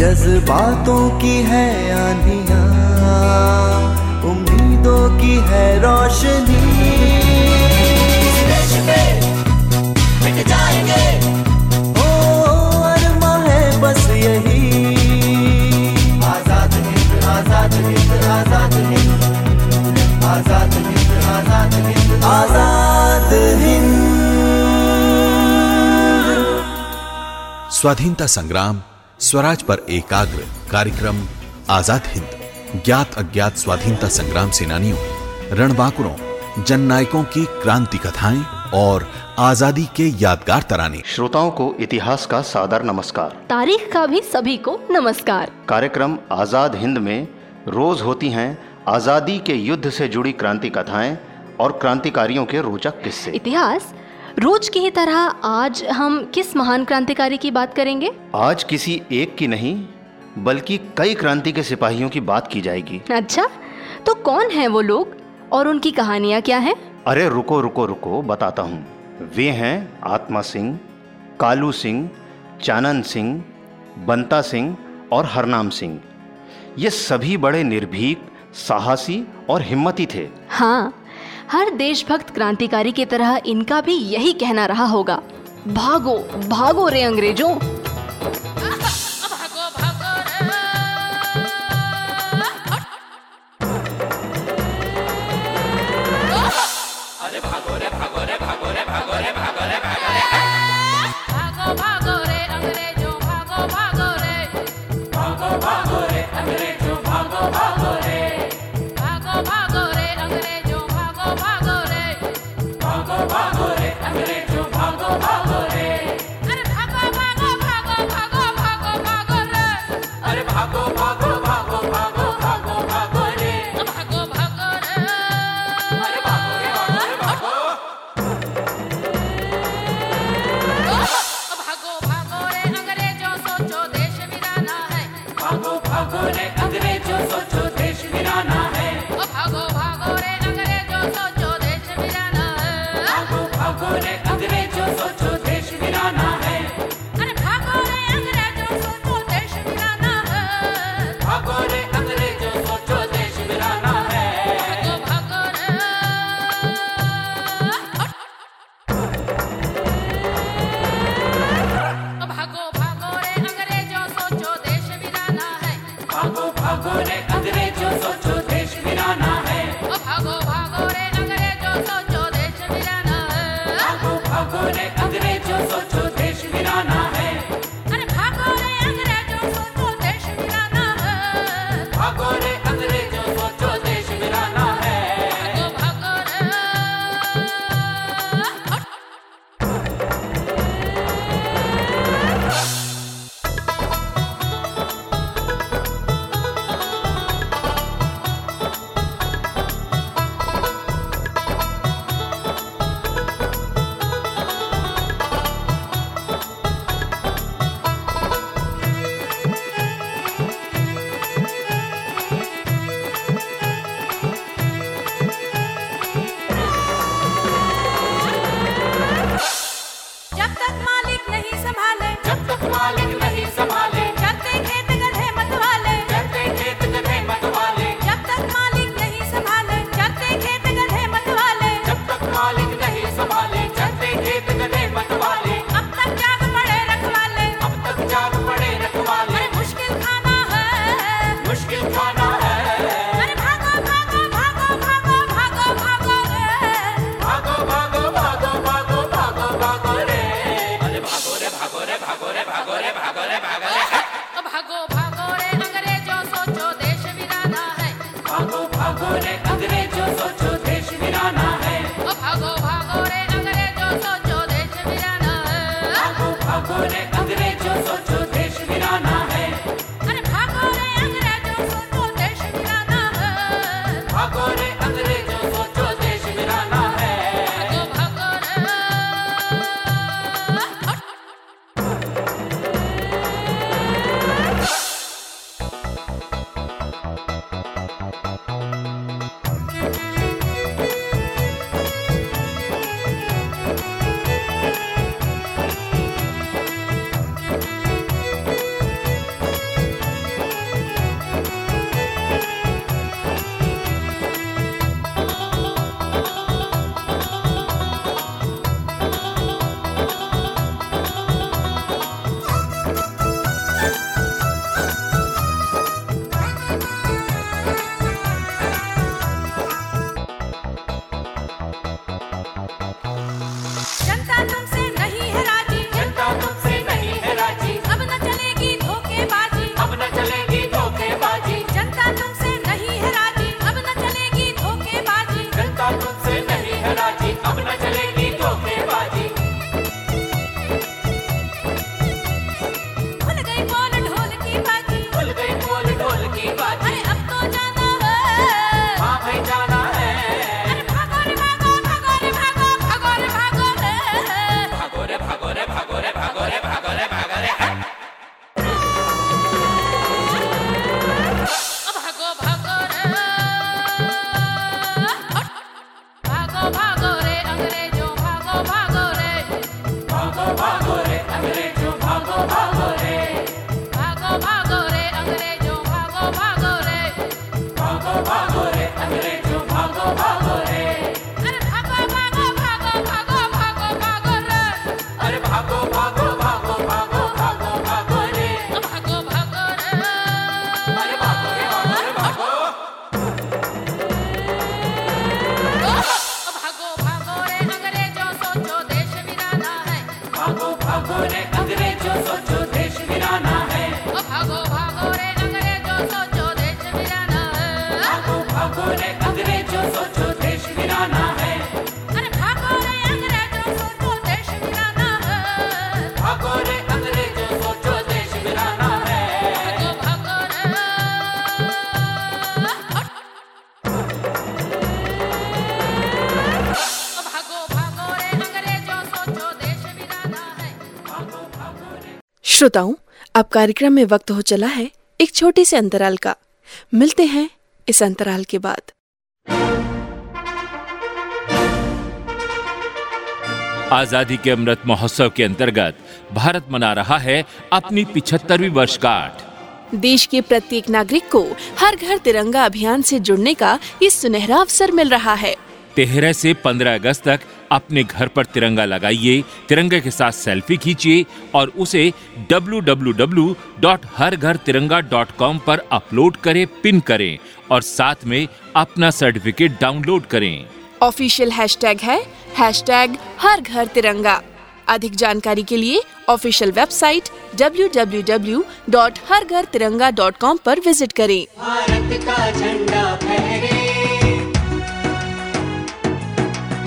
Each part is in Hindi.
जज्बातों की है आंधिया उम्मीदों की है रोशनी। जाएँगे। ओ अरमा है बस यही। आज़ाद हिंद आज़ाद हिंद आज़ाद हिंद। आज़ाद हिंद आज़ाद हिंद। आज़ाद हिंद। स्वाधीनता संग्राम स्वराज पर एकाग्र कार्यक्रम आज़ाद हिंद ज्ञात अज्ञात स्वाधीनता संग्राम सेनानियों रणबांकुरों जन नायकों की क्रांति कथाएँ और आज़ादी के यादगार तराने। श्रोताओं को इतिहास का सादर नमस्कार। तारीख का भी सभी को नमस्कार। कार्यक्रम आज़ाद हिंद में रोज होती हैं आज़ादी के युद्ध से जुड़ी क्रांति कथाएँ और क्रांतिकारियों के रोचक किस्से। इतिहास रोज की ही तरह आज हम किस महान क्रांतिकारी की बात करेंगे? आज किसी एक की नहीं बल्कि कई क्रांति के सिपाहियों की बात की जाएगी। अच्छा तो कौन है वो लोग और उनकी कहानियाँ क्या हैं? अरे रुको रुको रुको बताता हूँ। वे हैं आत्मा सिंह कालू सिंह चानन सिंह बंता सिंह और हरनाम सिंह। ये सभी बड़े निर्भीक साहसी और हिम्मती थे। हाँ हर देशभक्त क्रांतिकारी की तरह इनका भी यही कहना रहा होगा। भागो भागो रे अंग्रेज़ों। Lord. amore, quando invece ho soggiorno. श्रोताओं अब कार्यक्रम में वक्त हो चला है एक छोटे से अंतराल का। मिलते हैं इस अंतराल के बाद। आज़ादी के अमृत महोत्सव के अंतर्गत भारत मना रहा है अपनी पिछहत्तरवीं वर्षगांठ। देश के प्रत्येक नागरिक को हर घर तिरंगा अभियान से जुड़ने का ये सुनहरा अवसर मिल रहा है। तेरह से 15 अगस्त तक अपने घर पर तिरंगा लगाइए तिरंगे के साथ सेल्फी खींचिए और उसे W W W dot Har Ghar Tiranga dot com पर अपलोड करें पिन करें और साथ में अपना सर्टिफिकेट डाउनलोड करें। ऑफिशियल हैशटैग है हैशटैग हर घर तिरंगा। अधिक जानकारी के लिए ऑफिशियल वेबसाइट www.हरघरतिरंगा.com पर विज़िट करें। भारत का झंडा फहरे।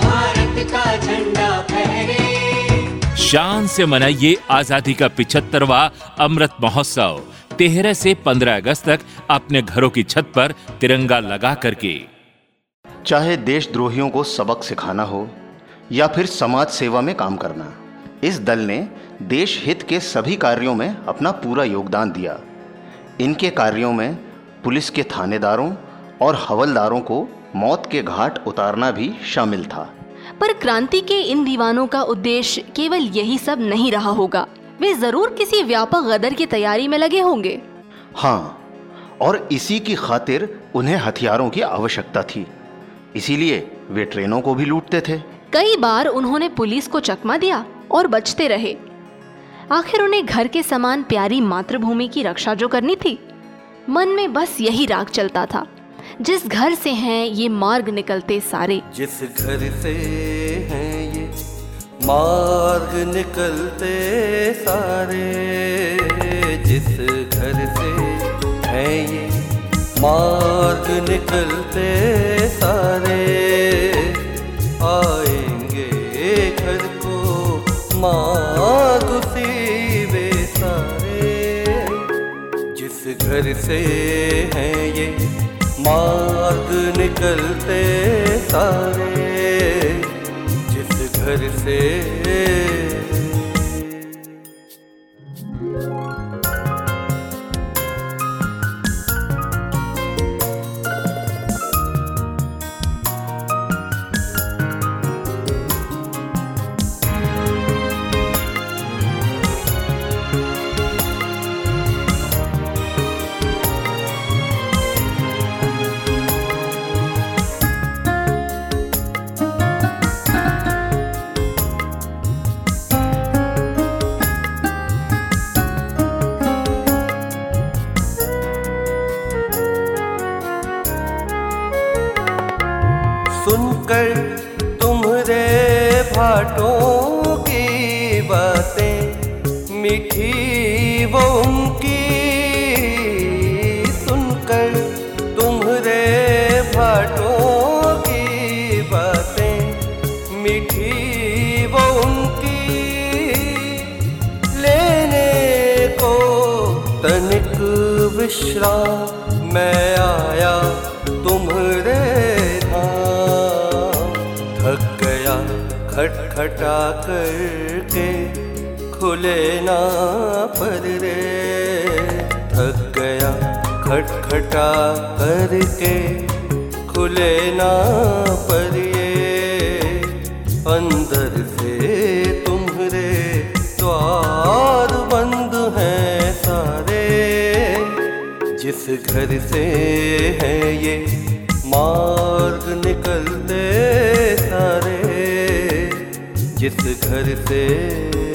भारत का झंडा फहरे। शान से मनाइए आज़ादी का पिछहत्तरवा अमृत महोत्सव। तेरह से 15 अगस्त तक अपने घरों की छत पर तिरंगा लगा करके। चाहे देशद्रोहियों को सबक सिखाना हो या फिर समाज सेवा में काम करना इस दल ने देश हित के सभी कार्यों में अपना पूरा योगदान दिया। इनके कार्यों में पुलिस के थानेदारों और हवलदारों को मौत के घाट उतारना भी शामिल था। पर क्रांति के इन दीवानों का उद्देश्य केवल यही सब नहीं रहा होगा। वे ज़रूर किसी व्यापक गदर की तैयारी में लगे होंगे। हाँ और इसी की खातिर उन्हें हथियारों की आवश्यकता थी। इसीलिए वे ट्रेनों को भी लूटते थे। कई बार उन्होंने पुलिस को चकमा दिया और बचते रहे। आखिर उन्हें घर के समान प्यारी मातृभूमि की रक्षा जो करनी थी मन में बस यही राग चलता था। जिस घर से हैं ये मार्ग निकलते सारे। जिस घर से हैं मार्ग निकलते सारे, जिस घर से हैं ये, मार्ग निकलते सारे। आएँगे घर को मार्ग उसी वे सारे। जिस घर से हैं ये, मार्ग निकलते सारे। घर से खटखटा करके खुले ना पर रे। थक गया खटखटा करके खुले ना पर ये। अंदर से तुम्हारे द्वार बंद हैं सारे। जिस घर से है ये मार्ग निकलते जिस घर से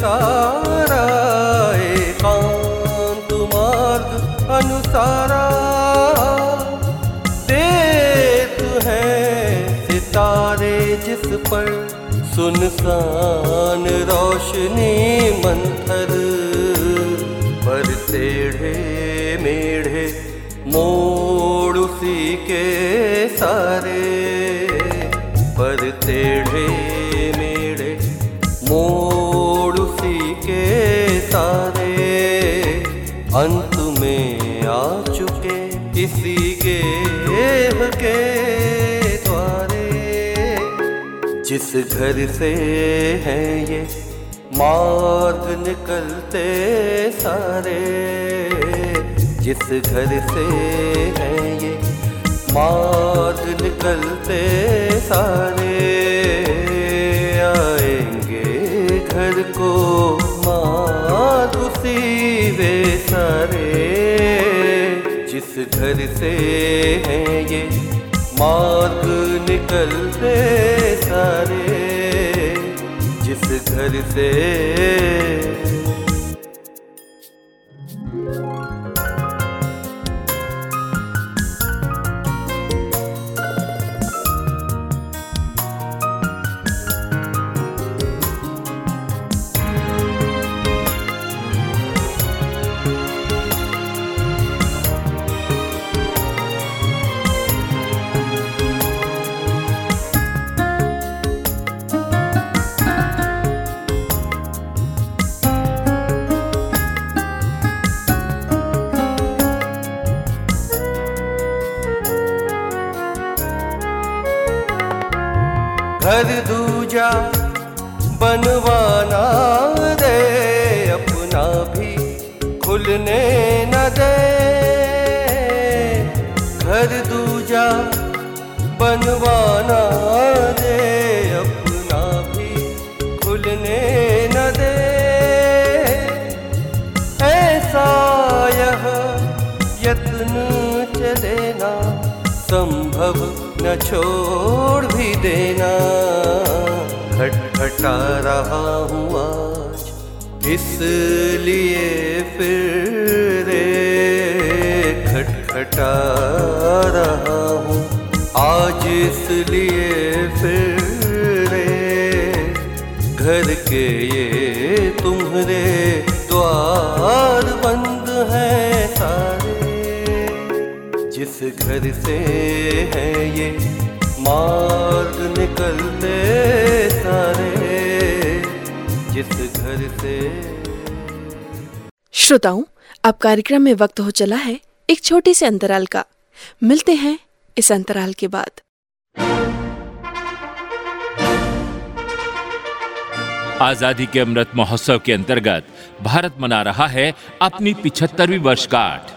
सारा कांत मार्ग अनुसारा। देत है सितारे जिस पर सुनसान रोशनी मंथर घर से है ये मार्ग निकलते सारे। जिस घर से है ये मार्ग निकलते सारे। आएँगे घर को मार्ग उसी वे सारे। जिस घर से है ये मार्ग निकलते सारे। घर से। खुलने न दे। घर दूजा बनवाना दे, अपना भी खुलने न दे। ऐसा यह यत्न चलेना संभव न छोड़ भी देना। खटखटा रहा हूँ आज, इसलिए फिर घर से है ये। मार्ग निकलते सारे। जिस घर से। श्रोताओं अब कार्यक्रम में वक्त हो चला है एक छोटे से अंतराल का। मिलते हैं इस अंतराल के बाद। आज़ादी के अमृत महोत्सव के अंतर्गत भारत मना रहा है अपनी पिछहत्तरवीं वर्षगांठ।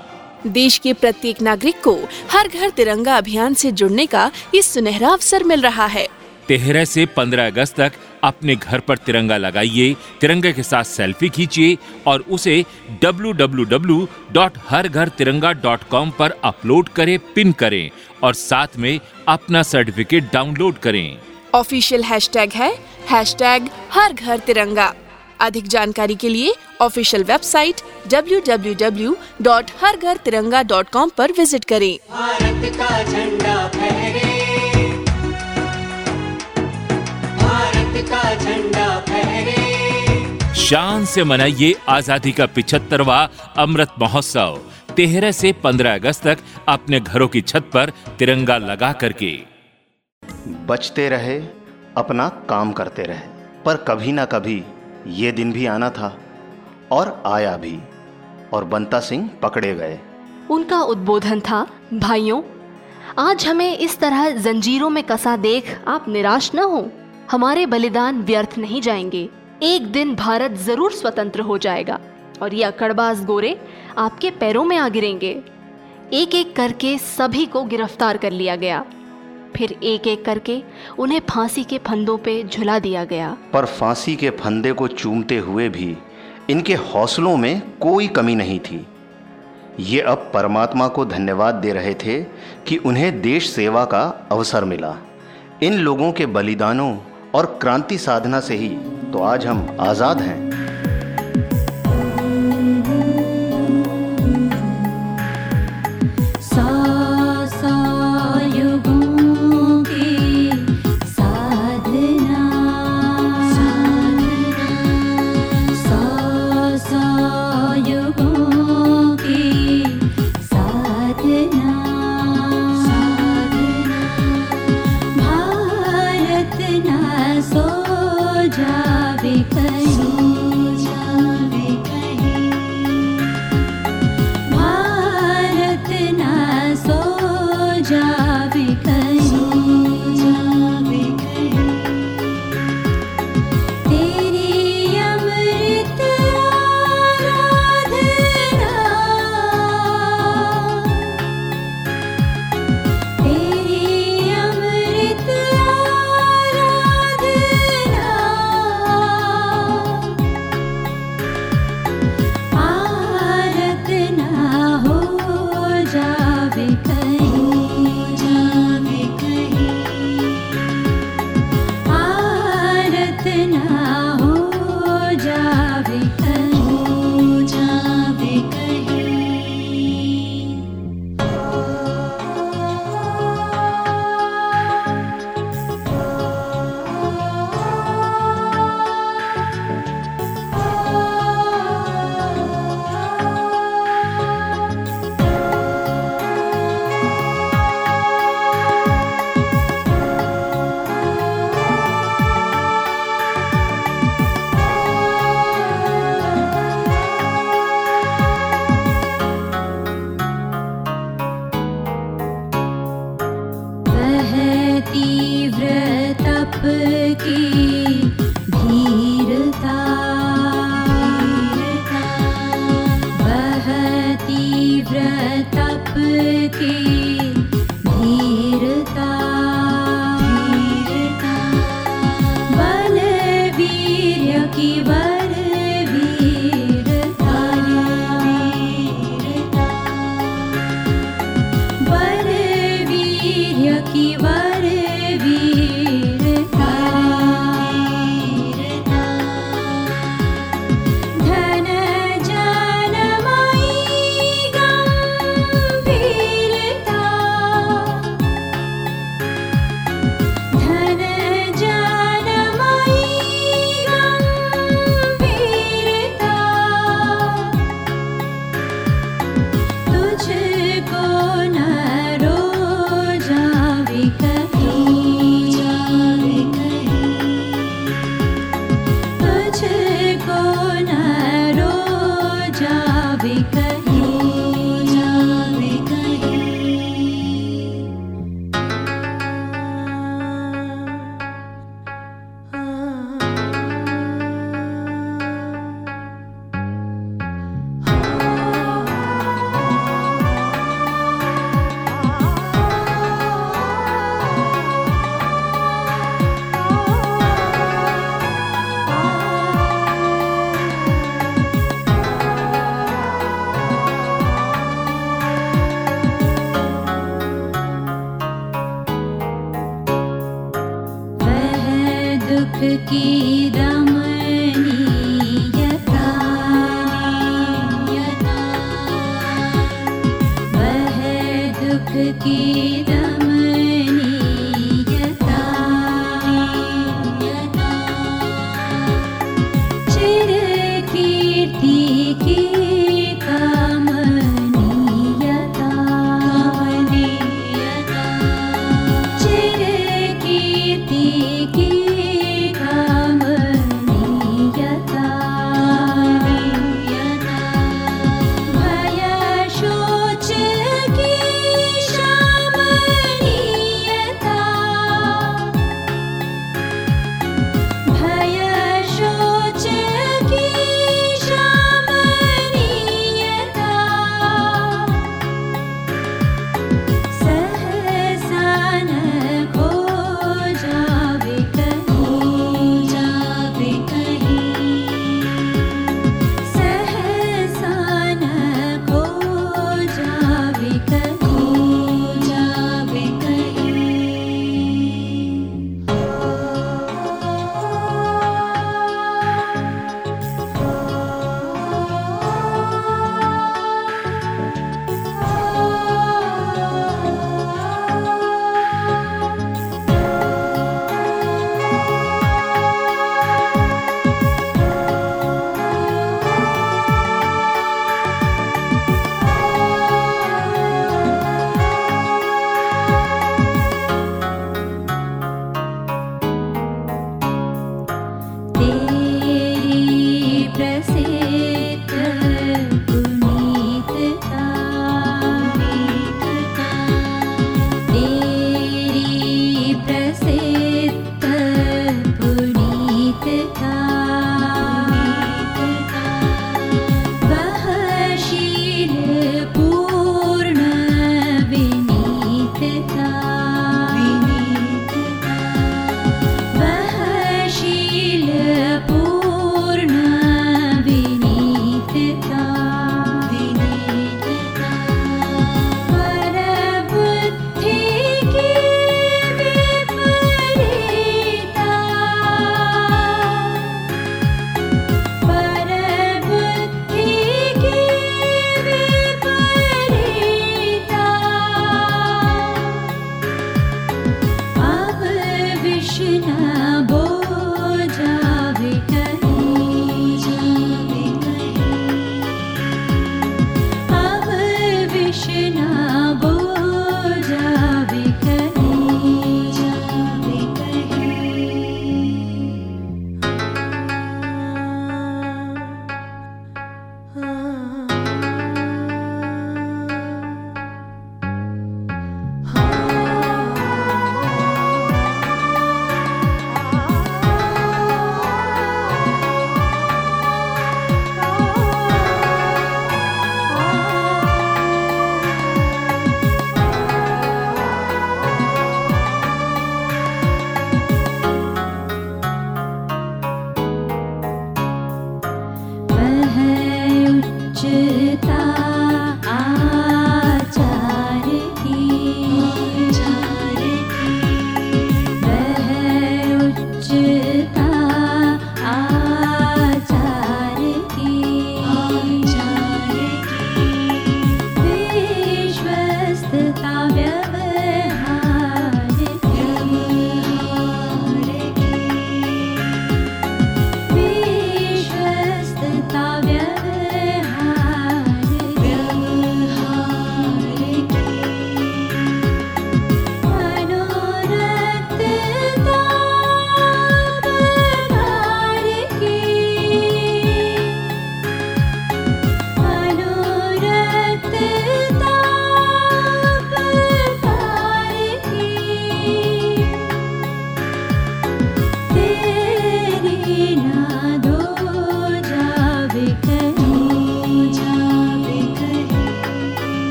देश के प्रत्येक नागरिक को हर घर तिरंगा अभियान से जुड़ने का ये सुनहरा अवसर मिल रहा है। तेरह से 15 अगस्त तक अपने घर पर तिरंगा लगाइए तिरंगे के साथ सेल्फी खींचिए और उसे www.हरघरतिरंगा.com पर अपलोड करें पिन करें और साथ में अपना सर्टिफिकेट डाउनलोड करें। ऑफिशियल हैशटैग है हैशटैग हर घर तिरंगा अधिक जानकारी के लिए ऑफिशियल वेबसाइट www.हरघरतिरंगा.com पर विज़िट करें। भारत का झंडा फहरे। भारत का झंडा फहरे। शान से मनाइए आज़ादी का पिछहत्तरवा अमृत महोत्सव। तेरह से 15 अगस्त तक अपने घरों की छत पर तिरंगा लगा करके। बचते रहे अपना काम करते रहे पर कभी ना कभी ये दिन भी आना था और आया भी, और बंता सिंह पकड़े गए। उनका उद्बोधन था, भाइयों, आज हमें इस तरह जंजीरों में कसा देख आप निराश न हो। हमारे बलिदान व्यर्थ नहीं जाएँगे। एक दिन भारत ज़रूर स्वतंत्र हो जाएगा, और ये अकड़बाज गोरे आपके पैरों में आ गिरेंगे। एक एक करके सभी को गिरफ़्तार कर लिया गया। फिर एक एक करके उन्हें फांसी के फंदों पे झुला दिया गया। पर फांसी के फंदे को चूमते हुए भी इनके हौसलों में कोई कमी नहीं थी। ये अब परमात्मा को धन्यवाद दे रहे थे कि उन्हें देश सेवा का अवसर मिला। इन लोगों के बलिदानों और क्रांति साधना से ही तो आज हम आज़ाद हैं।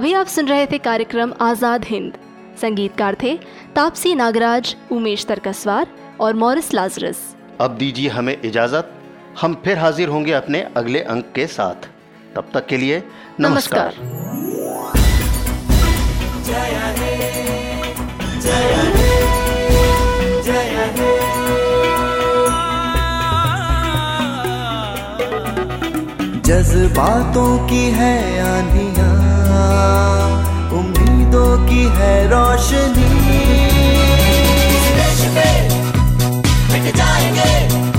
अभी आप सुन रहे थे कार्यक्रम आज़ाद हिंद। संगीतकार थे तापसी नागराज उमेश तरकसवार और मॉरिस लाजरस। अब दीजिए हमें इजाज़त। हम फिर हाजिर होंगे अपने अगले अंक के साथ। तब तक के लिए नमस्कार, नमस्कार। जज्बातों की है आंधियाँ उम्मीदों की है रोशनी। ओ